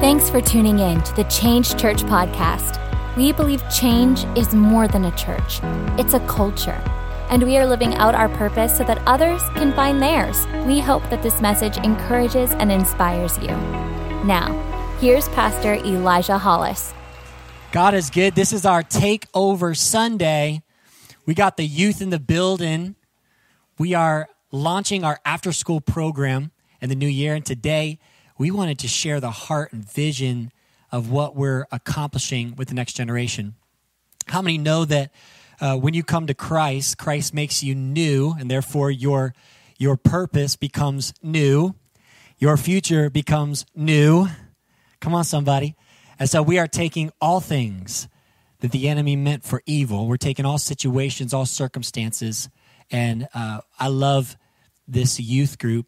Thanks for tuning in to the Change Church podcast. We believe change is more than a church, it's a culture. And we are living out our purpose so that others can find theirs. We hope that this message encourages and inspires you. Now, here's Pastor Elijah Hollis. God is good. This is our Takeover Sunday. We got the youth in the building. We are launching our after school program in the new year. And today, we wanted to share the heart and vision of what we're accomplishing with the next generation. How many know that uh, when you come to Christ, Christ makes you new, and therefore your, your purpose becomes new, your future becomes new? Come on, somebody. And so we are taking all things that the enemy meant for evil, we're taking all situations, all circumstances, and uh, I love this youth group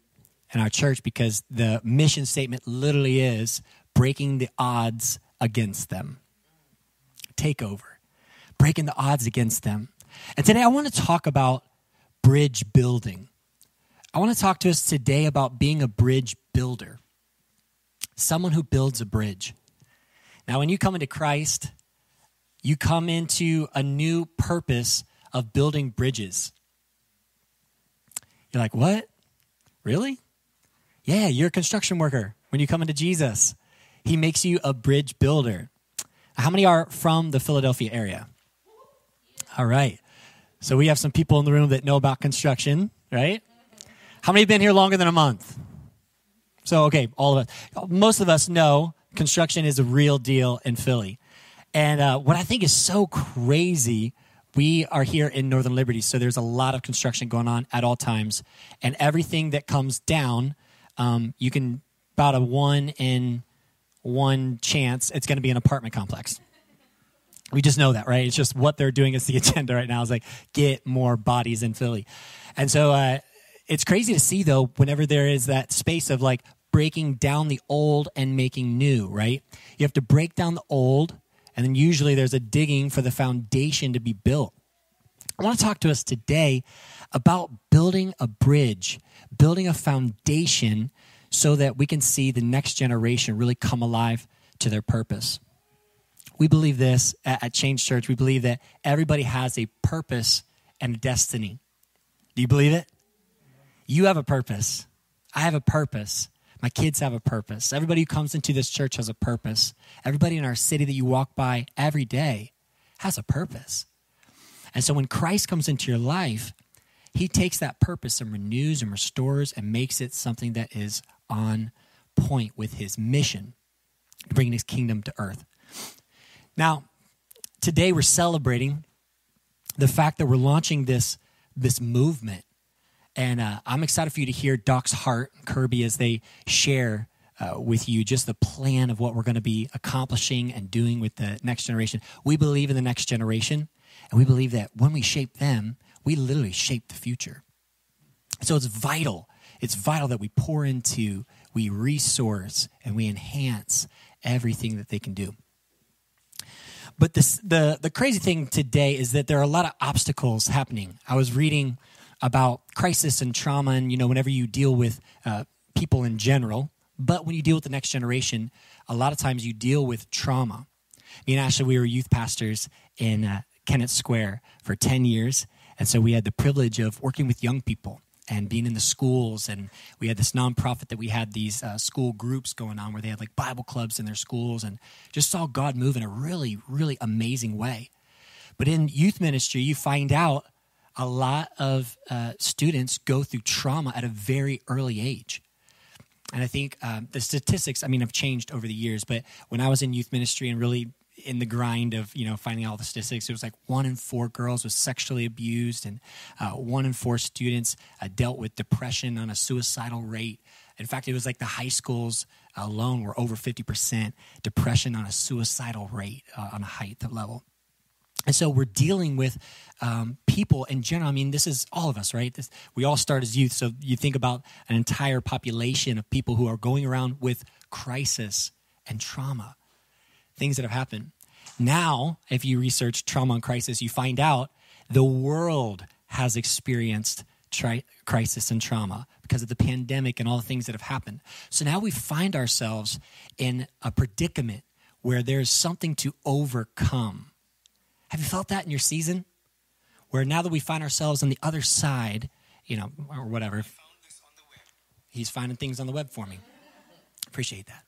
in our church because the mission statement literally is breaking the odds against them. Takeover, breaking the odds against them. And today I want to talk about bridge building. I want to talk to us today about being a bridge builder, someone who builds a bridge. Now, when you come into Christ, you come into a new purpose of building bridges. You're like, what? Really? Yeah, you're a construction worker when you come into Jesus. He makes you a bridge builder. How many are from the Philadelphia area? All right. So we have some people in the room that know about construction, right? How many have been here longer than a month? So, okay, all of us. Most of us know construction is a real deal in Philly. And uh, what I think is so crazy, we are here in Northern Liberty, so there's a lot of construction going on at all times. And everything that comes down um, you can about a one in one chance it's going to be an apartment complex. We just know that, right? It's just what they're doing is the agenda right now is like get more bodies in Philly. And so uh, it's crazy to see though, whenever there is that space of like breaking down the old and making new, right? You have to break down the old, and then usually there's a digging for the foundation to be built. I want to talk to us today about building a bridge, building a foundation so that we can see the next generation really come alive to their purpose. We believe this at, Change Church. We believe that everybody has a purpose and a destiny. Do you believe it? You have a purpose. I have a purpose. My kids have a purpose. Everybody who comes into this church has a purpose. Everybody in our city that you walk by every day has a purpose. And so when Christ comes into your life, he takes that purpose and renews and restores and makes it something that is on point with his mission, bringing his kingdom to earth. Now, today we're celebrating the fact that we're launching this, this movement. And uh, I'm excited for you to hear Doc's heart, Kirby, as they share uh, with you just the plan of what we're going to be accomplishing and doing with the next generation. We believe in the next generation, and we believe that when we shape them, we literally shape the future. So it's vital. It's vital that we pour into, we resource, and we enhance everything that they can do. But this, the, the crazy thing today is that there are a lot of obstacles happening. I was reading about crisis and trauma, and you know, whenever you deal with uh, people in general, but when you deal with the next generation, a lot of times you deal with trauma. Me and Ashley, we were youth pastors in uh, Kennett Square for 10 years. And so we had the privilege of working with young people and being in the schools. And we had this nonprofit that we had these uh, school groups going on where they had like Bible clubs in their schools and just saw God move in a really, really amazing way. But in youth ministry, you find out a lot of uh, students go through trauma at a very early age. And I think um, the statistics, I mean, have changed over the years. But when I was in youth ministry and really in the grind of you know finding all the statistics, it was like one in four girls was sexually abused, and uh, one in four students uh, dealt with depression on a suicidal rate. In fact, it was like the high schools alone were over fifty percent depression on a suicidal rate uh, on a height level. And so we're dealing with um, people in general. I mean, this is all of us, right? This, we all start as youth. So you think about an entire population of people who are going around with crisis and trauma things that have happened. Now, if you research trauma and crisis, you find out the world has experienced tri- crisis and trauma because of the pandemic and all the things that have happened. So now we find ourselves in a predicament where there's something to overcome. Have you felt that in your season? Where now that we find ourselves on the other side, you know, or whatever. He's finding things on the web for me. Appreciate that.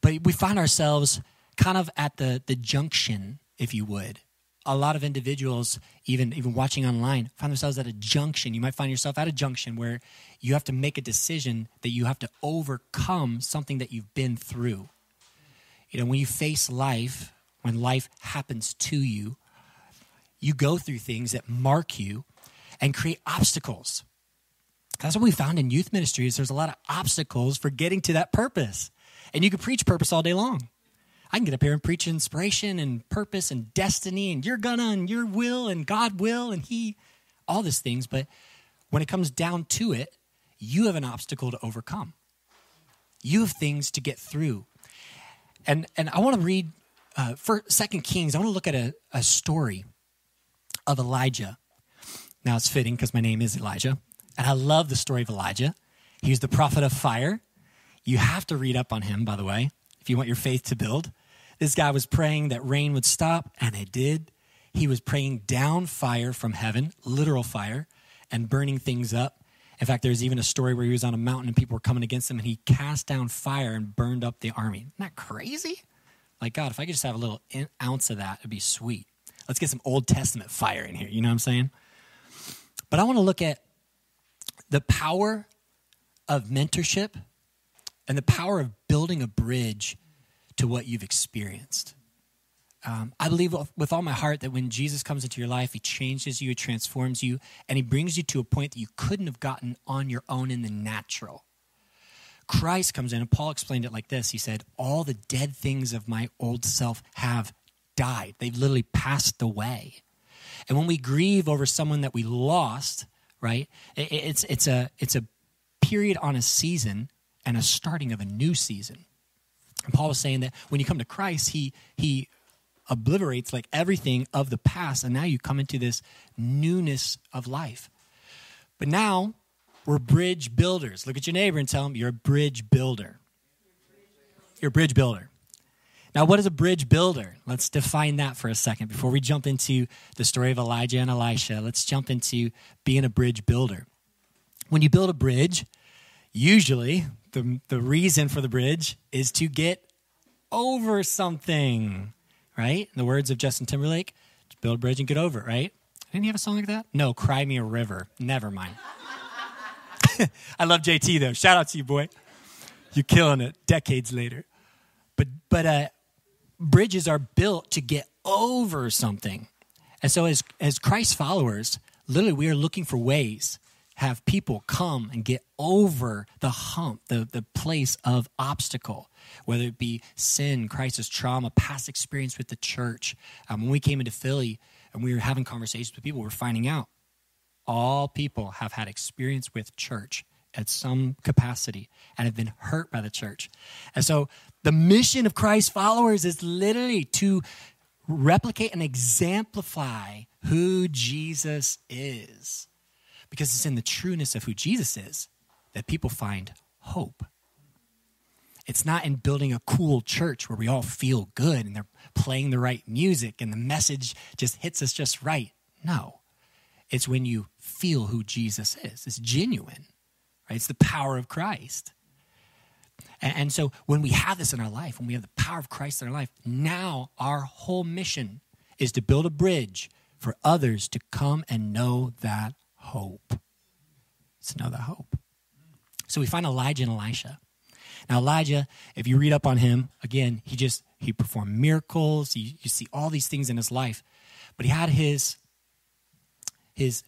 But we find ourselves kind of at the, the junction, if you would. A lot of individuals, even even watching online, find themselves at a junction. You might find yourself at a junction where you have to make a decision that you have to overcome something that you've been through. You know, when you face life, when life happens to you, you go through things that mark you and create obstacles. That's what we found in youth ministry is there's a lot of obstacles for getting to that purpose. And you could preach purpose all day long. I can get up here and preach inspiration and purpose and destiny and you're gonna and your will and God will and He, all these things. But when it comes down to it, you have an obstacle to overcome. You have things to get through. And and I want to read uh, for Second Kings. I want to look at a, a story of Elijah. Now it's fitting because my name is Elijah, and I love the story of Elijah. He was the prophet of fire. You have to read up on him, by the way, if you want your faith to build. This guy was praying that rain would stop, and it did. He was praying down fire from heaven, literal fire, and burning things up. In fact, there's even a story where he was on a mountain and people were coming against him, and he cast down fire and burned up the army. Isn't that crazy? Like, God, if I could just have a little ounce of that, it'd be sweet. Let's get some Old Testament fire in here. You know what I'm saying? But I want to look at the power of mentorship and the power of building a bridge to what you've experienced. Um, I believe with all my heart that when Jesus comes into your life, he changes you, he transforms you, and he brings you to a point that you couldn't have gotten on your own in the natural. Christ comes in, and Paul explained it like this He said, All the dead things of my old self have died, they've literally passed away. And when we grieve over someone that we lost, right, it's, it's, a, it's a period on a season and a starting of a new season. And Paul was saying that when you come to Christ, he, he obliterates like everything of the past, and now you come into this newness of life. But now we're bridge builders. Look at your neighbor and tell him you're a bridge builder. You're a bridge builder. Now, what is a bridge builder? Let's define that for a second. Before we jump into the story of Elijah and Elisha, let's jump into being a bridge builder. When you build a bridge, usually the, the reason for the bridge is to get over something, right? In the words of Justin Timberlake, build a bridge and get over it, right? Didn't he have a song like that? No, Cry Me a River. Never mind. I love JT though. Shout out to you, boy. You're killing it decades later. But but uh, bridges are built to get over something. And so as as Christ followers, literally we are looking for ways have people come and get over the hump, the, the place of obstacle, whether it be sin, crisis, trauma, past experience with the church. Um, when we came into Philly and we were having conversations with people, we we're finding out all people have had experience with church at some capacity and have been hurt by the church. And so the mission of Christ followers is literally to replicate and exemplify who Jesus is. Because it's in the trueness of who Jesus is that people find hope. It's not in building a cool church where we all feel good and they're playing the right music and the message just hits us just right. No. It's when you feel who Jesus is. It's genuine, right? It's the power of Christ. And, and so when we have this in our life, when we have the power of Christ in our life, now our whole mission is to build a bridge for others to come and know that hope. It's another hope. So we find Elijah and Elisha. Now Elijah, if you read up on him, again, he just he performed miracles. You, you see all these things in his life, but he had his his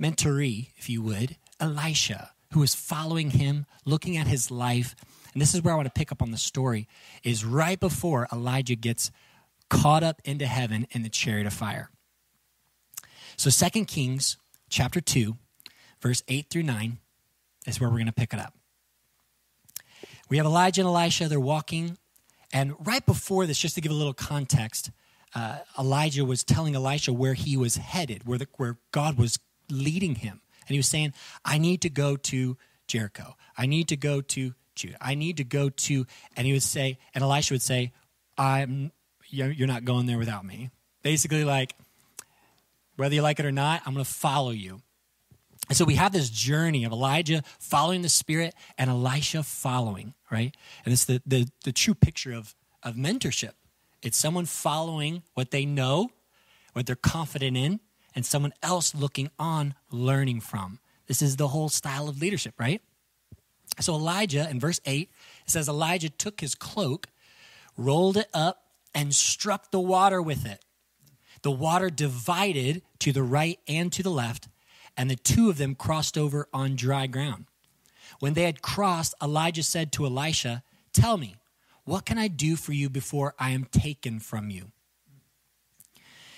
mentoree, if you would, Elisha, who was following him, looking at his life. And this is where I want to pick up on the story, is right before Elijah gets caught up into heaven in the chariot of fire. So Second Kings chapter 2, verse 8 through 9 is where we're going to pick it up. We have Elijah and Elisha, they're walking. And right before this, just to give a little context, uh, Elijah was telling Elisha where he was headed, where, the, where God was leading him. And he was saying, I need to go to Jericho. I need to go to Judah. I need to go to, and he would say, and Elisha would say, I'm, you're not going there without me. Basically, like, whether you like it or not, I'm going to follow you. And so we have this journey of Elijah following the Spirit and Elisha following, right? And it's the, the, the true picture of, of mentorship. It's someone following what they know, what they're confident in, and someone else looking on, learning from. This is the whole style of leadership, right? So Elijah, in verse 8, it says, Elijah took his cloak, rolled it up, and struck the water with it. The water divided to the right and to the left, and the two of them crossed over on dry ground. When they had crossed, Elijah said to Elisha, Tell me, what can I do for you before I am taken from you?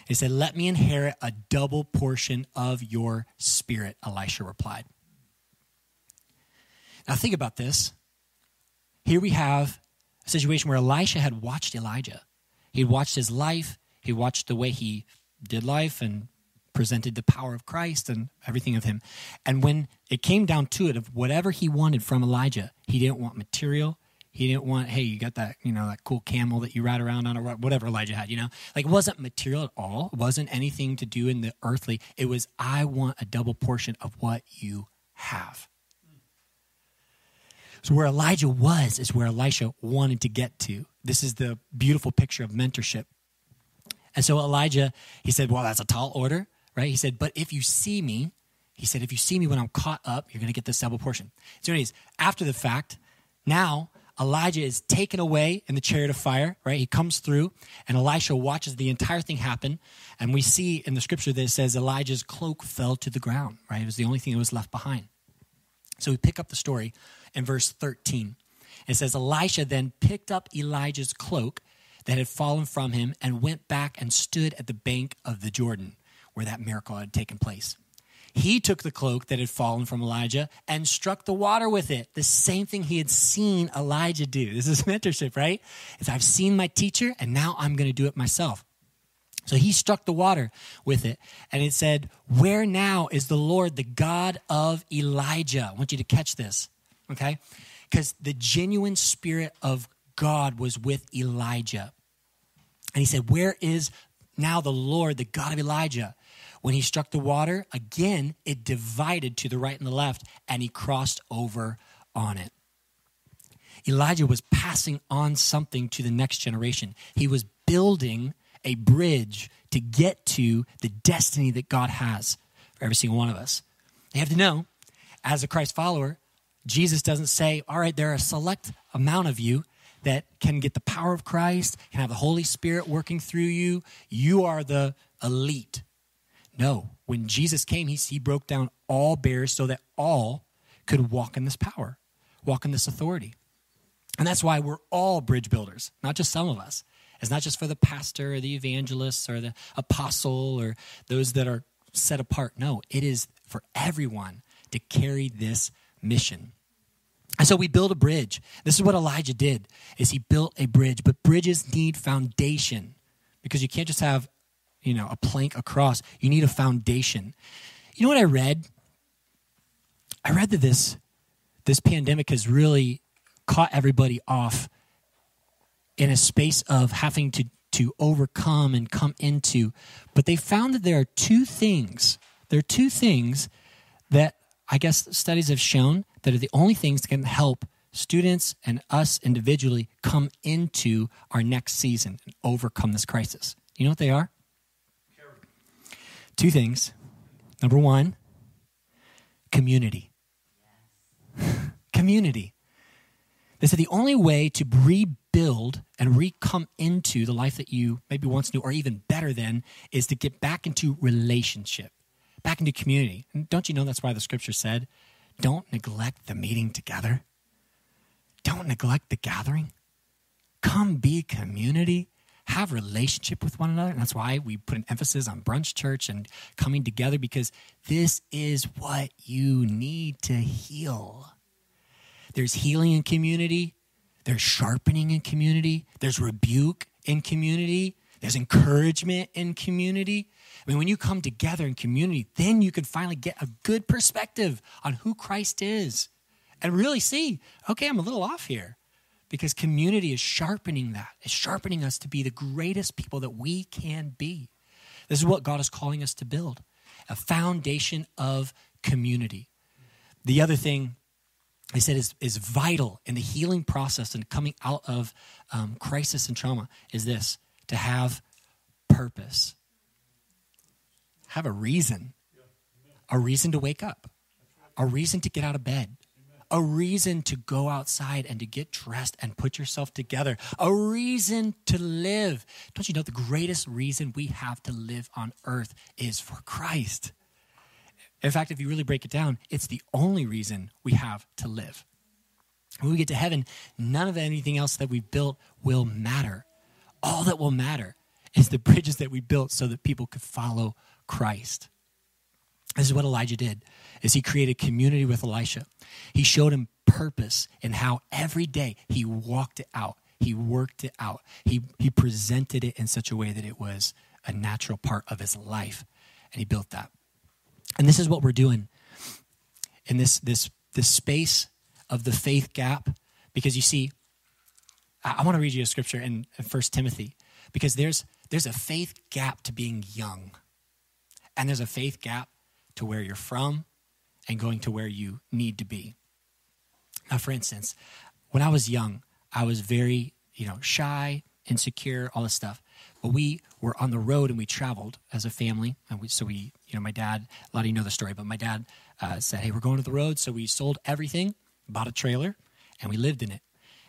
He said, Let me inherit a double portion of your spirit, Elisha replied. Now, think about this. Here we have a situation where Elisha had watched Elijah. He had watched his life, he watched the way he did life and presented the power of Christ and everything of him. And when it came down to it, of whatever he wanted from Elijah, he didn't want material. He didn't want, hey, you got that, you know, that cool camel that you ride around on, or whatever Elijah had, you know? Like, it wasn't material at all. It wasn't anything to do in the earthly. It was, I want a double portion of what you have. So, where Elijah was is where Elisha wanted to get to. This is the beautiful picture of mentorship. And so, Elijah, he said, Well, that's a tall order, right? He said, But if you see me, he said, If you see me when I'm caught up, you're going to get this double portion. So, anyways, after the fact, now Elijah is taken away in the chariot of fire, right? He comes through, and Elisha watches the entire thing happen. And we see in the scripture that it says Elijah's cloak fell to the ground, right? It was the only thing that was left behind. So we pick up the story in verse 13. It says, Elisha then picked up Elijah's cloak that had fallen from him and went back and stood at the bank of the Jordan where that miracle had taken place. He took the cloak that had fallen from Elijah and struck the water with it. The same thing he had seen Elijah do. This is mentorship, right? Is I've seen my teacher and now I'm going to do it myself. So he struck the water with it, and it said, Where now is the Lord, the God of Elijah? I want you to catch this, okay? Because the genuine spirit of God was with Elijah. And he said, Where is now the Lord, the God of Elijah? When he struck the water, again, it divided to the right and the left, and he crossed over on it. Elijah was passing on something to the next generation. He was building a bridge to get to the destiny that God has for every single one of us. You have to know, as a Christ follower, Jesus doesn't say, all right, there are a select amount of you that can get the power of Christ, can have the Holy Spirit working through you. You are the elite. No, when Jesus came, he, he broke down all barriers so that all could walk in this power, walk in this authority. And that's why we're all bridge builders, not just some of us. It's not just for the pastor or the evangelist or the apostle or those that are set apart. No, it is for everyone to carry this mission. And so we build a bridge. This is what Elijah did is he built a bridge, but bridges need foundation because you can't just have, you know, a plank across. You need a foundation. You know what I read? I read that this this pandemic has really caught everybody off in a space of having to, to overcome and come into. But they found that there are two things. There are two things that I guess studies have shown that are the only things that can help students and us individually come into our next season and overcome this crisis. You know what they are? Two things. Number one, community. community. They said the only way to rebuild and re-come into the life that you maybe once knew, or even better than, is to get back into relationship, back into community. And don't you know that's why the scripture said, don't neglect the meeting together? Don't neglect the gathering. Come be community. Have relationship with one another. And that's why we put an emphasis on brunch church and coming together because this is what you need to heal. There's healing in community, there's sharpening in community, there's rebuke in community, There's encouragement in community. I mean, when you come together in community, then you can finally get a good perspective on who Christ is and really see, okay, I'm a little off here because community is sharpening that. It's sharpening us to be the greatest people that we can be. This is what God is calling us to build a foundation of community. The other thing I said is, is vital in the healing process and coming out of um, crisis and trauma is this to have purpose, have a reason, a reason to wake up, a reason to get out of bed, a reason to go outside and to get dressed and put yourself together, a reason to live. Don't you know the greatest reason we have to live on earth is for Christ? In fact, if you really break it down, it's the only reason we have to live. When we get to heaven, none of anything else that we've built will matter. All that will matter is the bridges that we built so that people could follow Christ. This is what Elijah did is he created community with Elisha. He showed him purpose in how every day he walked it out. He worked it out. He, he presented it in such a way that it was a natural part of his life. And he built that. And this is what we're doing in this, this, this space of the faith gap. Because you see, I, want to read you a scripture in, 1 Timothy, because there's, there's a faith gap to being young. And there's a faith gap to where you're from and going to where you need to be. Now, for instance, when I was young, I was very, you know, shy, insecure, all this stuff. But we were on the road and we traveled as a family. And we, so we, you know, my dad, a lot of you know the story, but my dad uh, said, hey, we're going to the road. So we sold everything, bought a trailer, and we lived in it.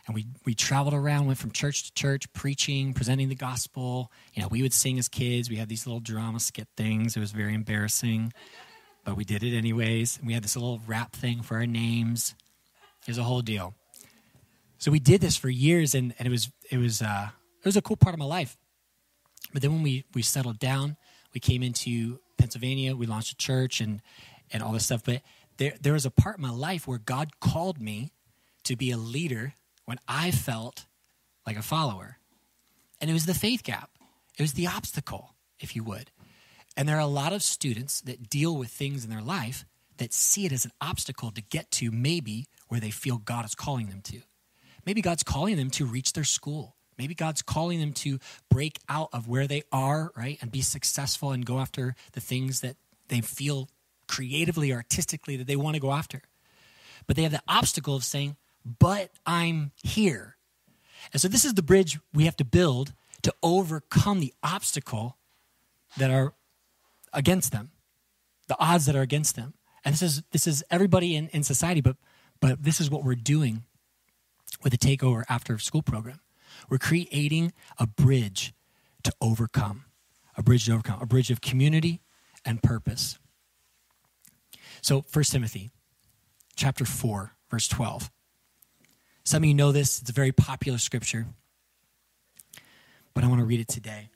And we, we traveled around, went from church to church, preaching, presenting the gospel. You know, we would sing as kids. We had these little drama skit things. It was very embarrassing but we did it anyways. We had this little rap thing for our names. It was a whole deal. So we did this for years, and, and it was it was uh, it was a cool part of my life. But then when we we settled down, we came into Pennsylvania. We launched a church and and all this stuff. But there there was a part of my life where God called me to be a leader when I felt like a follower, and it was the faith gap. It was the obstacle, if you would. And there are a lot of students that deal with things in their life that see it as an obstacle to get to maybe where they feel God is calling them to. Maybe God's calling them to reach their school. Maybe God's calling them to break out of where they are, right, and be successful and go after the things that they feel creatively, artistically that they want to go after. But they have the obstacle of saying, but I'm here. And so this is the bridge we have to build to overcome the obstacle that are against them, the odds that are against them. And this is this is everybody in, in society, but but this is what we're doing with the takeover after school program. We're creating a bridge to overcome, a bridge to overcome, a bridge of community and purpose. So, First Timothy chapter 4, verse 12. Some of you know this, it's a very popular scripture, but I want to read it today.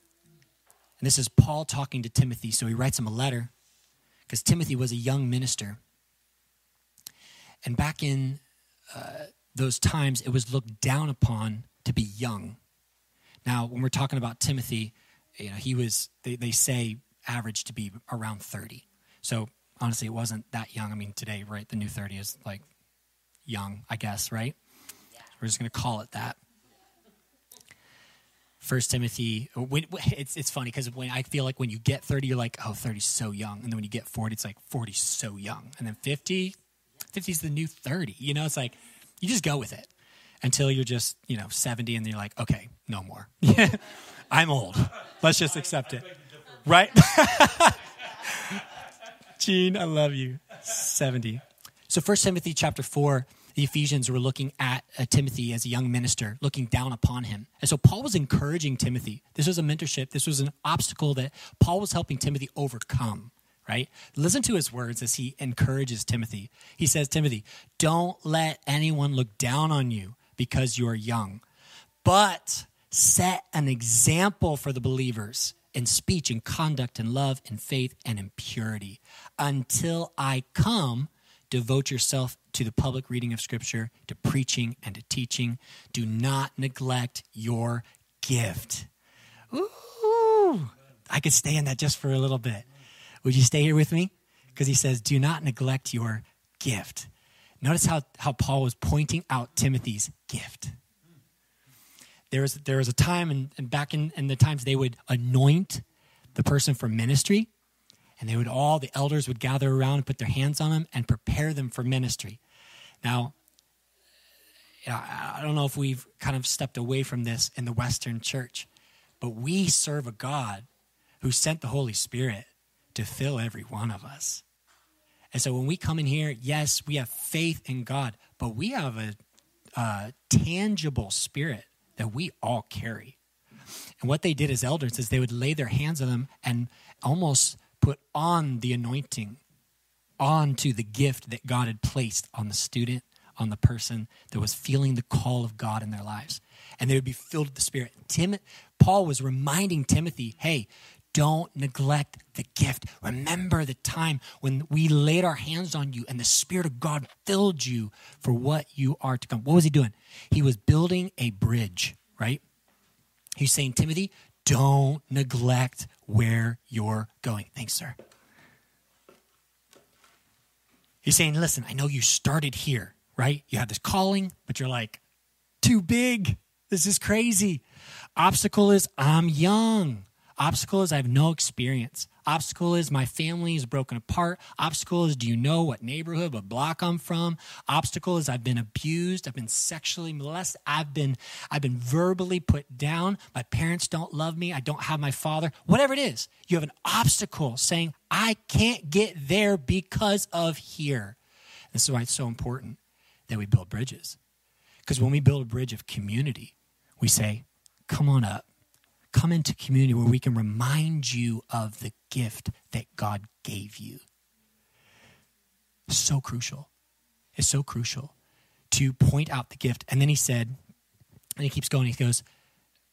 And this is Paul talking to Timothy. So he writes him a letter because Timothy was a young minister. And back in uh, those times, it was looked down upon to be young. Now, when we're talking about Timothy, you know, he was, they, they say, average to be around 30. So honestly, it wasn't that young. I mean, today, right, the new 30 is like young, I guess, right? We're just going to call it that. First Timothy. When, it's it's funny because when I feel like when you get thirty, you're like, oh, 30's so young, and then when you get forty, it's like 40's so young, and then 50, 50's the new thirty. You know, it's like you just go with it until you're just you know seventy, and you're like, okay, no more. I'm old. Let's just accept it, right? Gene, I love you. Seventy. So First Timothy chapter four the Ephesians were looking at uh, Timothy as a young minister, looking down upon him. And so Paul was encouraging Timothy. This was a mentorship, this was an obstacle that Paul was helping Timothy overcome, right? Listen to his words as he encourages Timothy. He says, Timothy, don't let anyone look down on you because you are young, but set an example for the believers in speech and conduct and love and faith and in purity. Until I come, devote yourself to the public reading of Scripture, to preaching, and to teaching. Do not neglect your gift. Ooh, I could stay in that just for a little bit. Would you stay here with me? Because he says, do not neglect your gift. Notice how, how Paul was pointing out Timothy's gift. There was, there was a time, and, back in, in the times, they would anoint the person for ministry, and they would all, the elders would gather around and put their hands on them and prepare them for ministry. Now, I don't know if we've kind of stepped away from this in the Western church, but we serve a God who sent the Holy Spirit to fill every one of us. And so when we come in here, yes, we have faith in God, but we have a, a tangible spirit that we all carry. And what they did as elders is they would lay their hands on them and almost put on the anointing onto the gift that God had placed on the student on the person that was feeling the call of God in their lives. And they would be filled with the Spirit. Tim, Paul was reminding Timothy, hey, don't neglect the gift. Remember the time when we laid our hands on you and the Spirit of God filled you for what you are to come. What was he doing? He was building a bridge, right? He's saying, Timothy, don't neglect where you're going. Thanks, sir. He's saying, listen, I know you started here right? You had this calling, but you're like, too big. This is crazy. Obstacle is I'm young. Obstacle is I have no experience. Obstacle is my family is broken apart. Obstacle is do you know what neighborhood, what block I'm from? Obstacle is I've been abused. I've been sexually molested. I've been I've been verbally put down. My parents don't love me. I don't have my father. Whatever it is, you have an obstacle saying I can't get there because of here. This is why it's so important that we build bridges. Because when we build a bridge of community, we say, come on up. Come into community where we can remind you of the gift that God gave you. So crucial. It's so crucial to point out the gift. And then he said, and he keeps going, he goes,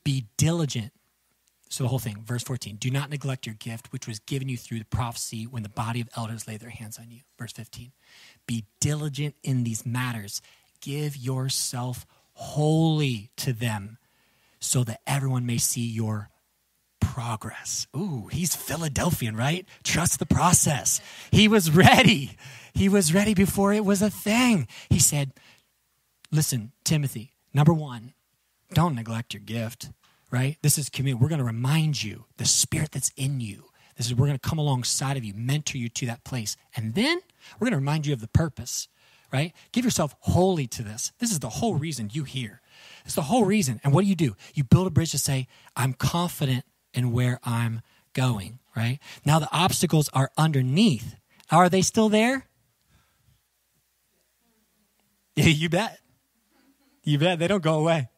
be diligent. So the whole thing, verse 14, do not neglect your gift, which was given you through the prophecy when the body of elders laid their hands on you. Verse 15, be diligent in these matters. Give yourself wholly to them so that everyone may see your progress. Ooh, he's Philadelphian, right? Trust the process. He was ready. He was ready before it was a thing. He said, Listen, Timothy, number one, don't neglect your gift, right? This is community. We're going to remind you the spirit that's in you. This is we're going to come alongside of you, mentor you to that place. And then we're going to remind you of the purpose, right? Give yourself wholly to this. This is the whole reason you here. It's the whole reason. And what do you do? You build a bridge to say, I'm confident in where I'm going, right? Now the obstacles are underneath. Are they still there? You bet. You bet. They don't go away.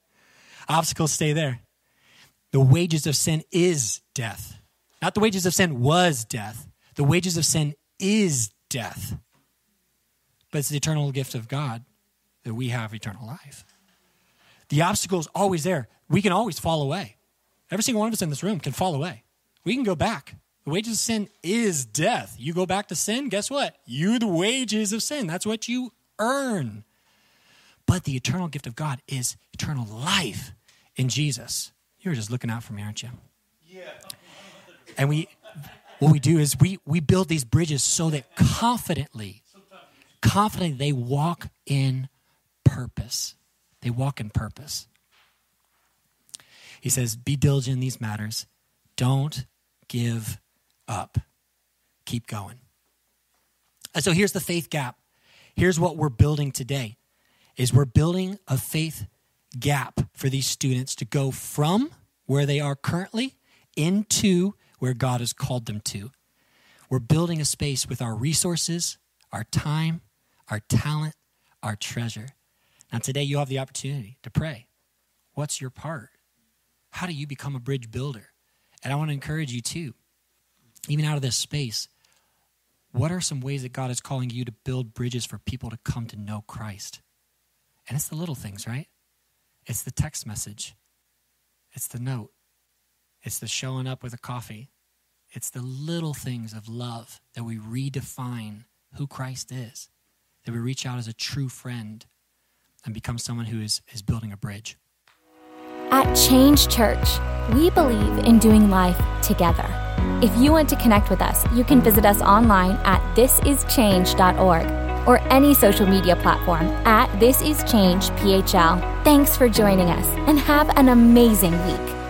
Obstacles stay there. The wages of sin is death. Not the wages of sin was death. The wages of sin is death. But it's the eternal gift of God that we have eternal life. The obstacle is always there. We can always fall away. Every single one of us in this room can fall away. We can go back. The wages of sin is death. You go back to sin, guess what? You the wages of sin. That's what you earn. But the eternal gift of God is eternal life in Jesus. You're just looking out for me, aren't you? Yeah. And we, what we do is we, we build these bridges so that confidently, confidently they walk in purpose. They walk in purpose. He says, Be diligent in these matters. Don't give up. Keep going. And so here's the faith gap. Here's what we're building today is we're building a faith gap for these students to go from where they are currently into where God has called them to. We're building a space with our resources, our time, our talent, our treasure. Now, today you have the opportunity to pray. What's your part? How do you become a bridge builder? And I want to encourage you too, even out of this space, what are some ways that God is calling you to build bridges for people to come to know Christ? And it's the little things, right? It's the text message, it's the note, it's the showing up with a coffee. It's the little things of love that we redefine who Christ is, that we reach out as a true friend and become someone who is, is building a bridge. At Change Church, We believe in doing life together. If you want to connect with us, you can visit us online at thisischange.org or any social media platform at thisischangephl. Thanks for joining us and have an amazing week.